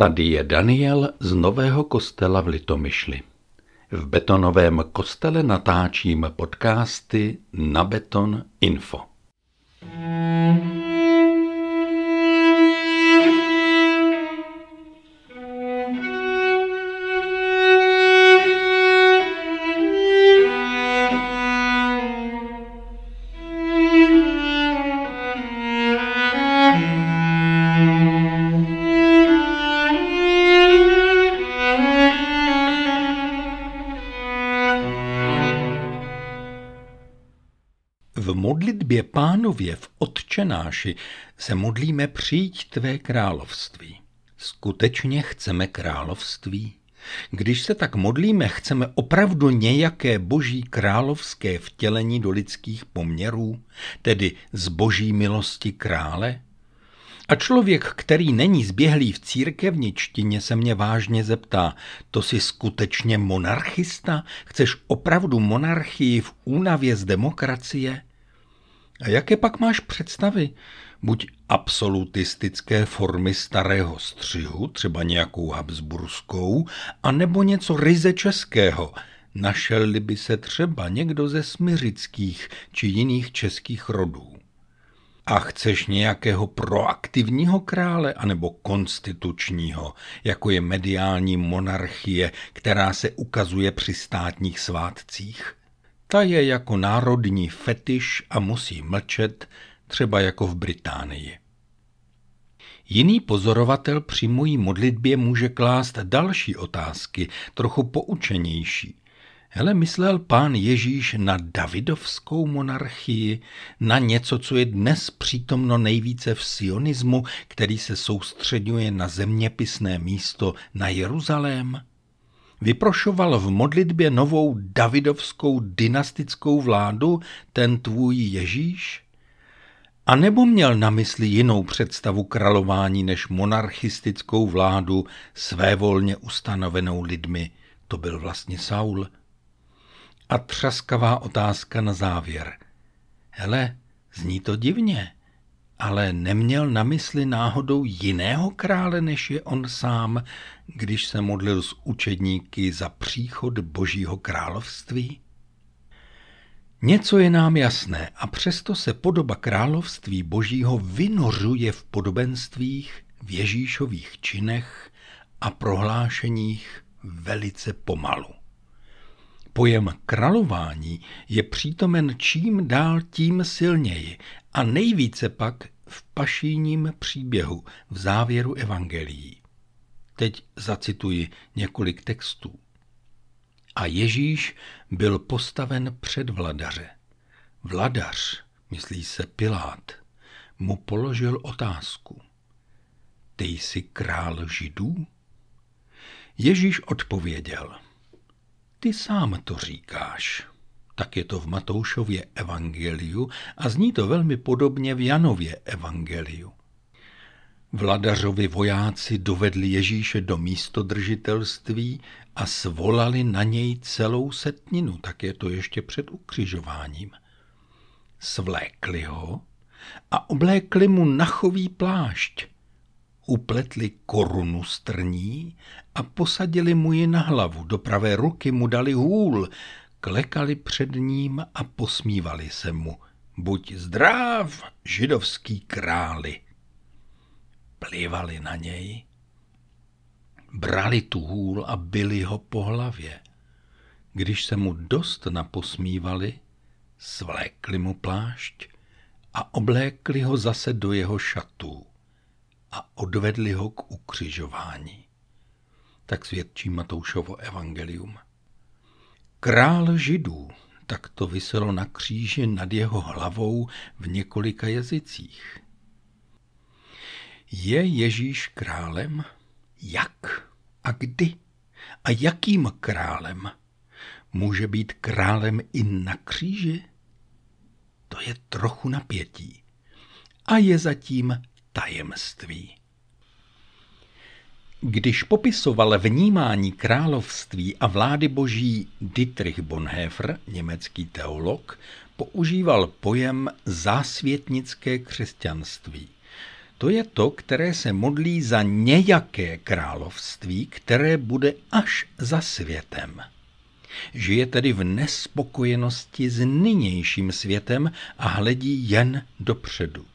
Tady je Daniel z Nového kostela v Litomyšli. V betonovém kostele natáčím podcasty na Beton Info. V modlitbě pánově v Otčenáši se modlíme přijď tvé království. Skutečně chceme království? Když se tak modlíme, chceme opravdu nějaké boží královské vtělení do lidských poměrů, tedy z boží milosti krále? A člověk, který není zběhlý v církevničtině, se mě vážně zeptá, to jsi skutečně monarchista? Chceš opravdu monarchii v únavě z demokracie? A jaké pak máš představy? Buď absolutistické formy starého střihu, třeba nějakou habsburskou, anebo něco ryze českého. Našel by se třeba někdo ze smyřických či jiných českých rodů. A chceš nějakého proaktivního krále anebo konstitučního, jako je mediální monarchie, která se ukazuje při státních svátcích? Ta je jako národní fetiš a musí mlčet, třeba jako v Británii. Jiný pozorovatel při mojí modlitbě může klást další otázky, trochu poučenější. Hele, myslel pán Ježíš na davidovskou monarchii, na něco, co je dnes přítomno nejvíce v sionismu, který se soustředuje na zeměpisné místo na Jeruzalém? Vyprošoval v modlitbě novou davidovskou dynastickou vládu ten tvůj Ježíš? A nebo měl na mysli jinou představu králování než monarchistickou vládu svévolně ustanovenou lidmi? To byl vlastně Saul. A třaskavá otázka na závěr. Hele, zní to divně ale neměl na mysli náhodou jiného krále, než je on sám, když se modlil s učedníky za příchod Božího království? Něco je nám jasné a přesto se podoba království Božího vynořuje v podobenstvích, v Ježíšových činech a prohlášeních velice pomalu. Pojem králování je přítomen čím dál tím silněji a nejvíce pak v pašíním příběhu v závěru evangelií. Teď zacituji několik textů. A Ježíš byl postaven před vladaře. Vladař, myslí se Pilát, mu položil otázku. Ty jsi král židů? Ježíš odpověděl – ty sám to říkáš. Tak je to v Matoušově evangeliu a zní to velmi podobně v Janově evangeliu. Vladařovi vojáci dovedli Ježíše do místodržitelství a svolali na něj celou setninu, tak je to ještě před ukřižováním. Svlékli ho a oblékli mu nachový plášť, upletli korunu strní a posadili mu ji na hlavu, do pravé ruky mu dali hůl, klekali před ním a posmívali se mu. Buď zdrav, židovský králi. Plivali na něj, brali tu hůl a byli ho po hlavě. Když se mu dost naposmívali, svlékli mu plášť a oblékli ho zase do jeho šatů a odvedli ho k ukřižování. Tak svědčí Matoušovo evangelium. Král židů, tak to vyselo na kříži nad jeho hlavou v několika jazycích. Je Ježíš králem? Jak a kdy? A jakým králem? Může být králem i na kříži? To je trochu napětí. A je zatím tajemství. Když popisoval vnímání království a vlády boží Dietrich Bonhoeffer, německý teolog, používal pojem zásvětnické křesťanství. to je to, které se modlí za nějaké království, které bude až za světem. Žije tedy v nespokojenosti s nynějším světem a hledí jen dopředu.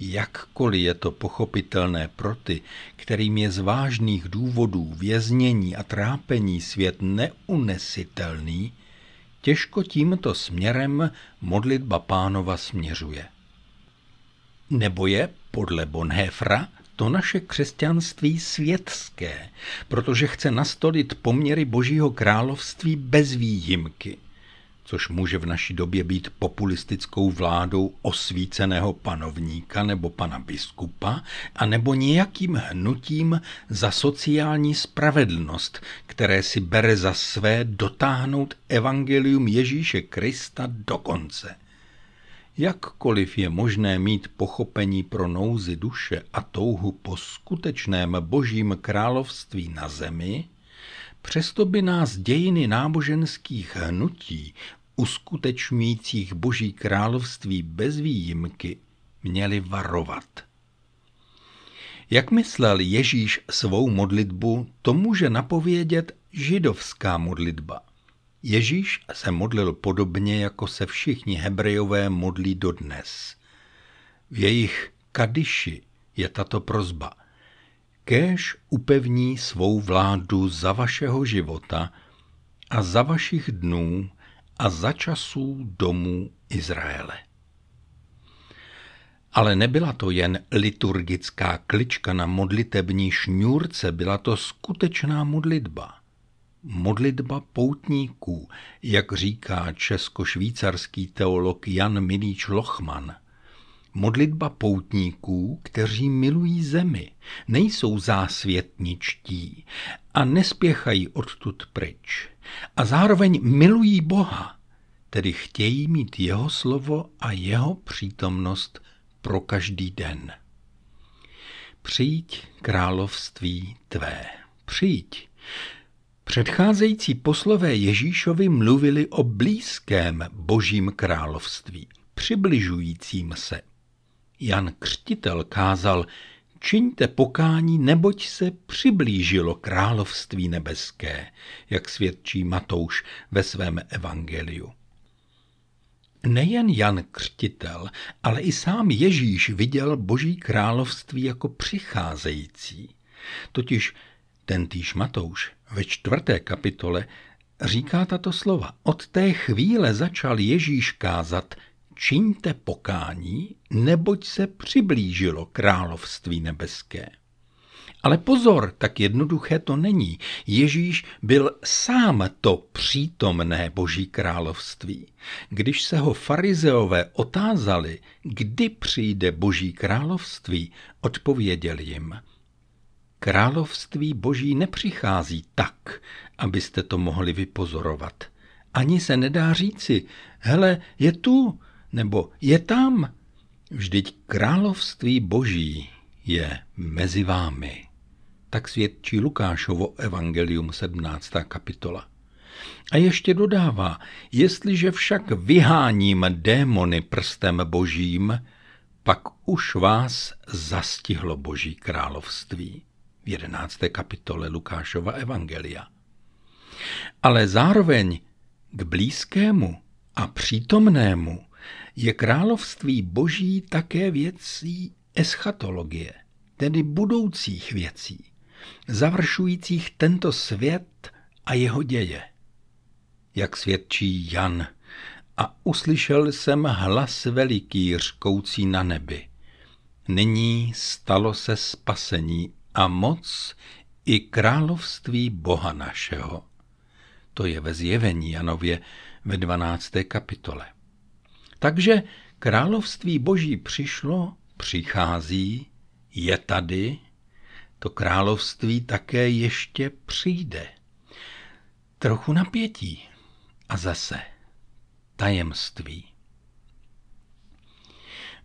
Jakkoliv je to pochopitelné pro ty, kterým je z vážných důvodů věznění a trápení svět neunesitelný, těžko tímto směrem modlitba pánova směřuje. Nebo je, podle Bonhefra, to naše křesťanství světské, protože chce nastolit poměry Božího království bez výjimky, což může v naší době být populistickou vládou osvíceného panovníka nebo pana biskupa, a nebo nějakým hnutím za sociální spravedlnost, které si bere za své dotáhnout evangelium Ježíše Krista do konce – Jakkoliv je možné mít pochopení pro nouzi duše a touhu po skutečném božím království na zemi, přesto by nás dějiny náboženských hnutí, uskutečňujících boží království bez výjimky, měly varovat. Jak myslel Ježíš svou modlitbu, to může napovědět židovská modlitba. Ježíš se modlil podobně, jako se všichni hebrejové modlí dodnes. V jejich kadiši je tato prozba. Kéž upevní svou vládu za vašeho života a za vašich dnů a za časů domů Izraele. Ale nebyla to jen liturgická klička na modlitební šňůrce, byla to skutečná modlitba – Modlitba poutníků, jak říká česko-švýcarský teolog Jan Milíč Lochman. Modlitba poutníků, kteří milují zemi, nejsou zásvětničtí a nespěchají odtud pryč. A zároveň milují Boha, tedy chtějí mít jeho slovo a jeho přítomnost pro každý den. Přijď království tvé, přijď, Předcházející poslové Ježíšovi mluvili o blízkém božím království, přibližujícím se. Jan Křtitel kázal, čiňte pokání, neboť se přiblížilo království nebeské, jak svědčí Matouš ve svém evangeliu. Nejen Jan Křtitel, ale i sám Ježíš viděl boží království jako přicházející. Totiž Tentýž Matouš ve čtvrté kapitole říká tato slova. Od té chvíle začal Ježíš kázat, čiňte pokání, neboť se přiblížilo království nebeské. Ale pozor, tak jednoduché to není. Ježíš byl sám to přítomné boží království. Když se ho farizeové otázali, kdy přijde boží království, odpověděl jim – Království boží nepřichází tak, abyste to mohli vypozorovat. Ani se nedá říci, hele, je tu, nebo je tam. Vždyť království boží je mezi vámi. Tak svědčí Lukášovo evangelium 17. kapitola. A ještě dodává, jestliže však vyháním démony prstem božím, pak už vás zastihlo boží království. 11. kapitole Lukášova Evangelia. Ale zároveň k blízkému a přítomnému je království boží také věcí eschatologie, tedy budoucích věcí, završujících tento svět a jeho děje. Jak svědčí Jan, a uslyšel jsem hlas veliký řkoucí na nebi. Nyní stalo se spasení a moc i království Boha našeho. To je ve zjevení Janově ve 12. kapitole. Takže království Boží přišlo, přichází, je tady, to království také ještě přijde. Trochu napětí a zase tajemství.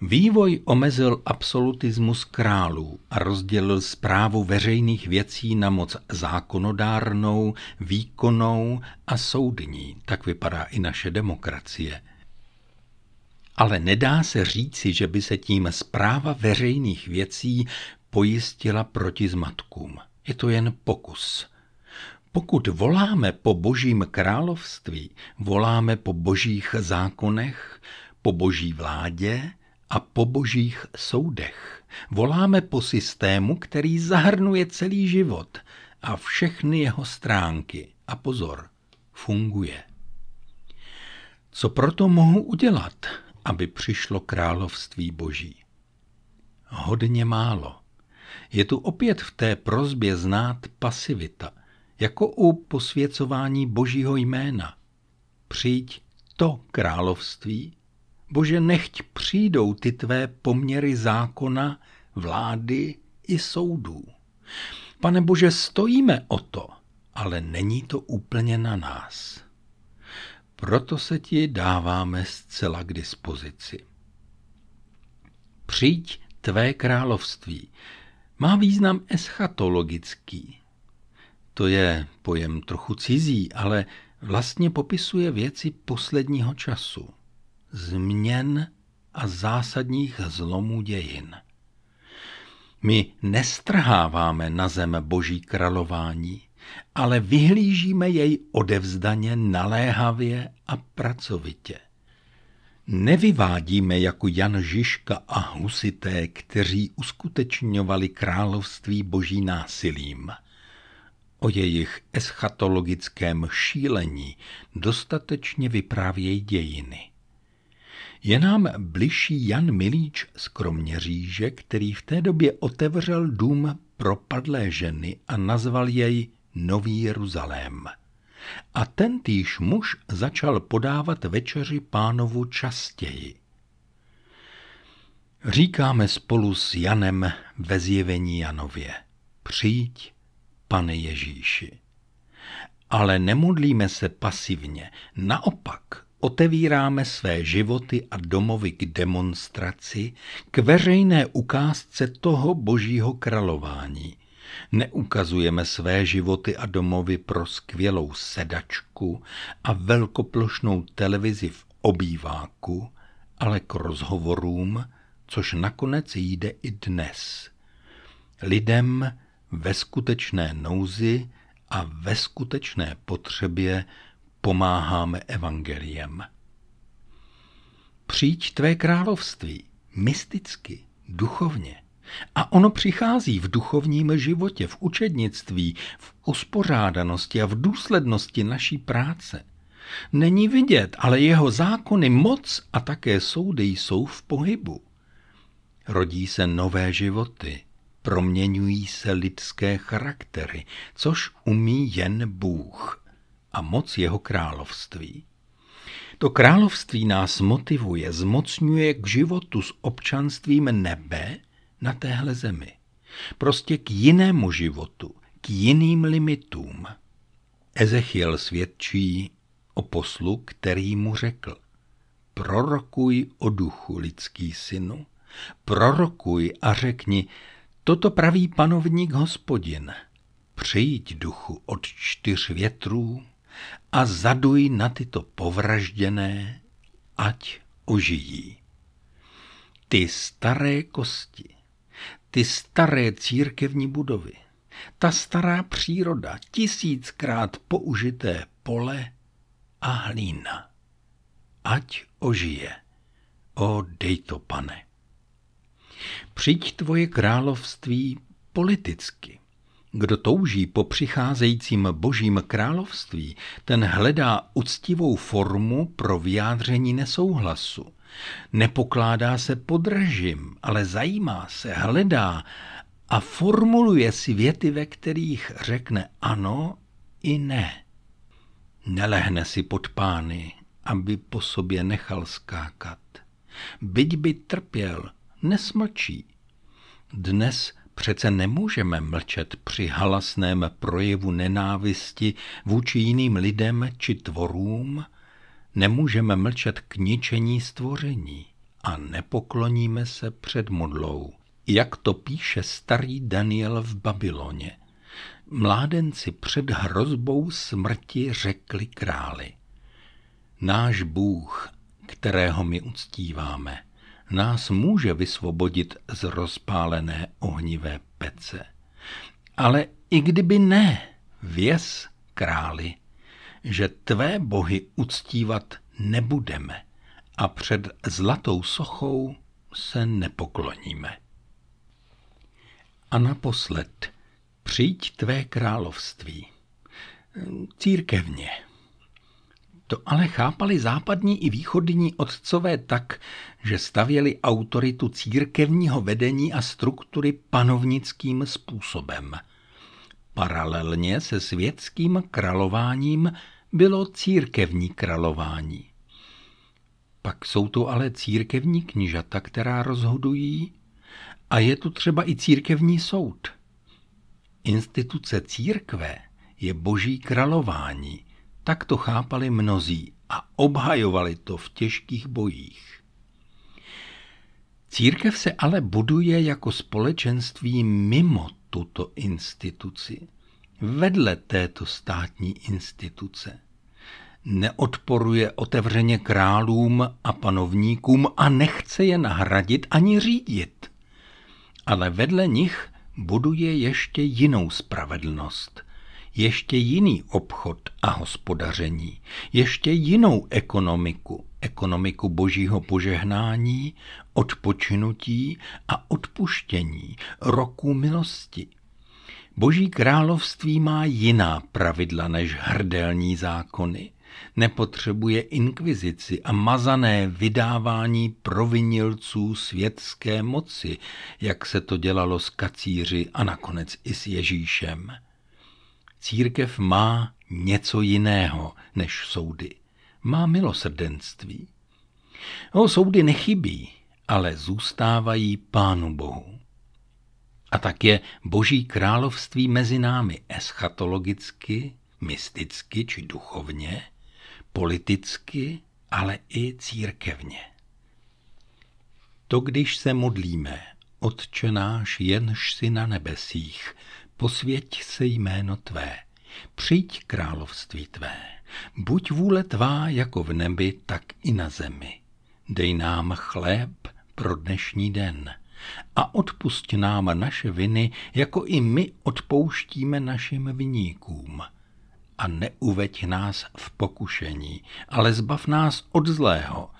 Vývoj omezil absolutismus králů a rozdělil zprávu veřejných věcí na moc zákonodárnou, výkonnou a soudní. Tak vypadá i naše demokracie. Ale nedá se říci, že by se tím zpráva veřejných věcí pojistila proti zmatkům. Je to jen pokus. Pokud voláme po božím království, voláme po božích zákonech, po boží vládě a po božích soudech. Voláme po systému, který zahrnuje celý život a všechny jeho stránky. A pozor, funguje. Co proto mohu udělat, aby přišlo království boží? Hodně málo. Je tu opět v té prozbě znát pasivita, jako u posvěcování božího jména. Přijď to království, Bože, nechť přijdou ty tvé poměry zákona, vlády i soudů. Pane Bože, stojíme o to, ale není to úplně na nás. Proto se ti dáváme zcela k dispozici. Přijď tvé království má význam eschatologický. To je pojem trochu cizí, ale vlastně popisuje věci posledního času, změn a zásadních zlomů dějin. My nestrháváme na zem boží králování, ale vyhlížíme jej odevzdaně, naléhavě a pracovitě. Nevyvádíme jako Jan Žižka a husité, kteří uskutečňovali království boží násilím. O jejich eschatologickém šílení dostatečně vyprávějí dějiny. Je nám bližší Jan Milíč z Kroměříže, který v té době otevřel dům propadlé ženy a nazval jej Nový Jeruzalém. A tentýž muž začal podávat večeři pánovu častěji. Říkáme spolu s Janem ve zjevení Janově. Přijď, pane Ježíši. Ale nemodlíme se pasivně, naopak otevíráme své životy a domovy k demonstraci, k veřejné ukázce toho božího králování. Neukazujeme své životy a domovy pro skvělou sedačku a velkoplošnou televizi v obýváku, ale k rozhovorům, což nakonec jde i dnes. Lidem ve skutečné nouzi a ve skutečné potřebě pomáháme evangeliem. Přijď tvé království, mysticky, duchovně. A ono přichází v duchovním životě, v učednictví, v uspořádanosti a v důslednosti naší práce. Není vidět, ale jeho zákony, moc a také soudy jsou v pohybu. Rodí se nové životy, proměňují se lidské charaktery, což umí jen Bůh a moc jeho království. To království nás motivuje, zmocňuje k životu s občanstvím nebe na téhle zemi. Prostě k jinému životu, k jiným limitům. Ezechiel svědčí o poslu, který mu řekl. Prorokuj o duchu lidský synu, prorokuj a řekni, toto praví panovník hospodin. Přijď duchu od čtyř větrů, a zaduj na tyto povražděné, ať ožijí. Ty staré kosti, ty staré církevní budovy, ta stará příroda, tisíckrát použité pole a hlína. Ať ožije, o dej to, pane. Přijď tvoje království politicky, kdo touží po přicházejícím božím království, ten hledá uctivou formu pro vyjádření nesouhlasu. Nepokládá se pod režim, ale zajímá se, hledá a formuluje si věty, ve kterých řekne ano i ne. Nelehne si pod pány, aby po sobě nechal skákat. Byť by trpěl, nesmlčí. Dnes Přece nemůžeme mlčet při halasném projevu nenávisti vůči jiným lidem či tvorům, nemůžeme mlčet k ničení stvoření a nepokloníme se před modlou. Jak to píše starý Daniel v Babyloně. Mládenci před hrozbou smrti řekli králi. Náš Bůh, kterého my uctíváme, nás může vysvobodit z rozpálené ohnivé pece. Ale i kdyby ne, věz, králi, že tvé bohy uctívat nebudeme a před zlatou sochou se nepokloníme. A naposled, přijď tvé království. Církevně. To ale chápali západní i východní otcové tak, že stavěli autoritu církevního vedení a struktury panovnickým způsobem. Paralelně se světským králováním bylo církevní králování. Pak jsou to ale církevní knižata, která rozhodují, a je tu třeba i církevní soud. Instituce církve je boží králování, tak to chápali mnozí a obhajovali to v těžkých bojích. Církev se ale buduje jako společenství mimo tuto instituci, vedle této státní instituce. Neodporuje otevřeně králům a panovníkům a nechce je nahradit ani řídit. Ale vedle nich buduje ještě jinou spravedlnost – ještě jiný obchod a hospodaření, ještě jinou ekonomiku, ekonomiku božího požehnání, odpočinutí a odpuštění, roku milosti. Boží království má jiná pravidla než hrdelní zákony. Nepotřebuje inkvizici a mazané vydávání provinilců světské moci, jak se to dělalo s kacíři a nakonec i s Ježíšem. Církev má něco jiného než soudy. Má milosrdenství. O, soudy nechybí, ale zůstávají Pánu Bohu. A tak je Boží království mezi námi eschatologicky, mysticky či duchovně, politicky, ale i církevně. To, když se modlíme, Otče náš, jenž si na nebesích, posvěť se jméno tvé, přijď království tvé, buď vůle tvá jako v nebi, tak i na zemi. Dej nám chléb pro dnešní den a odpust nám naše viny, jako i my odpouštíme našim viníkům. A neuveď nás v pokušení, ale zbav nás od zlého,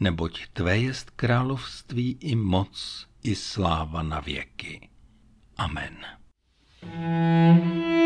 neboť tvé jest království i moc, i sláva na věky. Amen. Mm-hmm.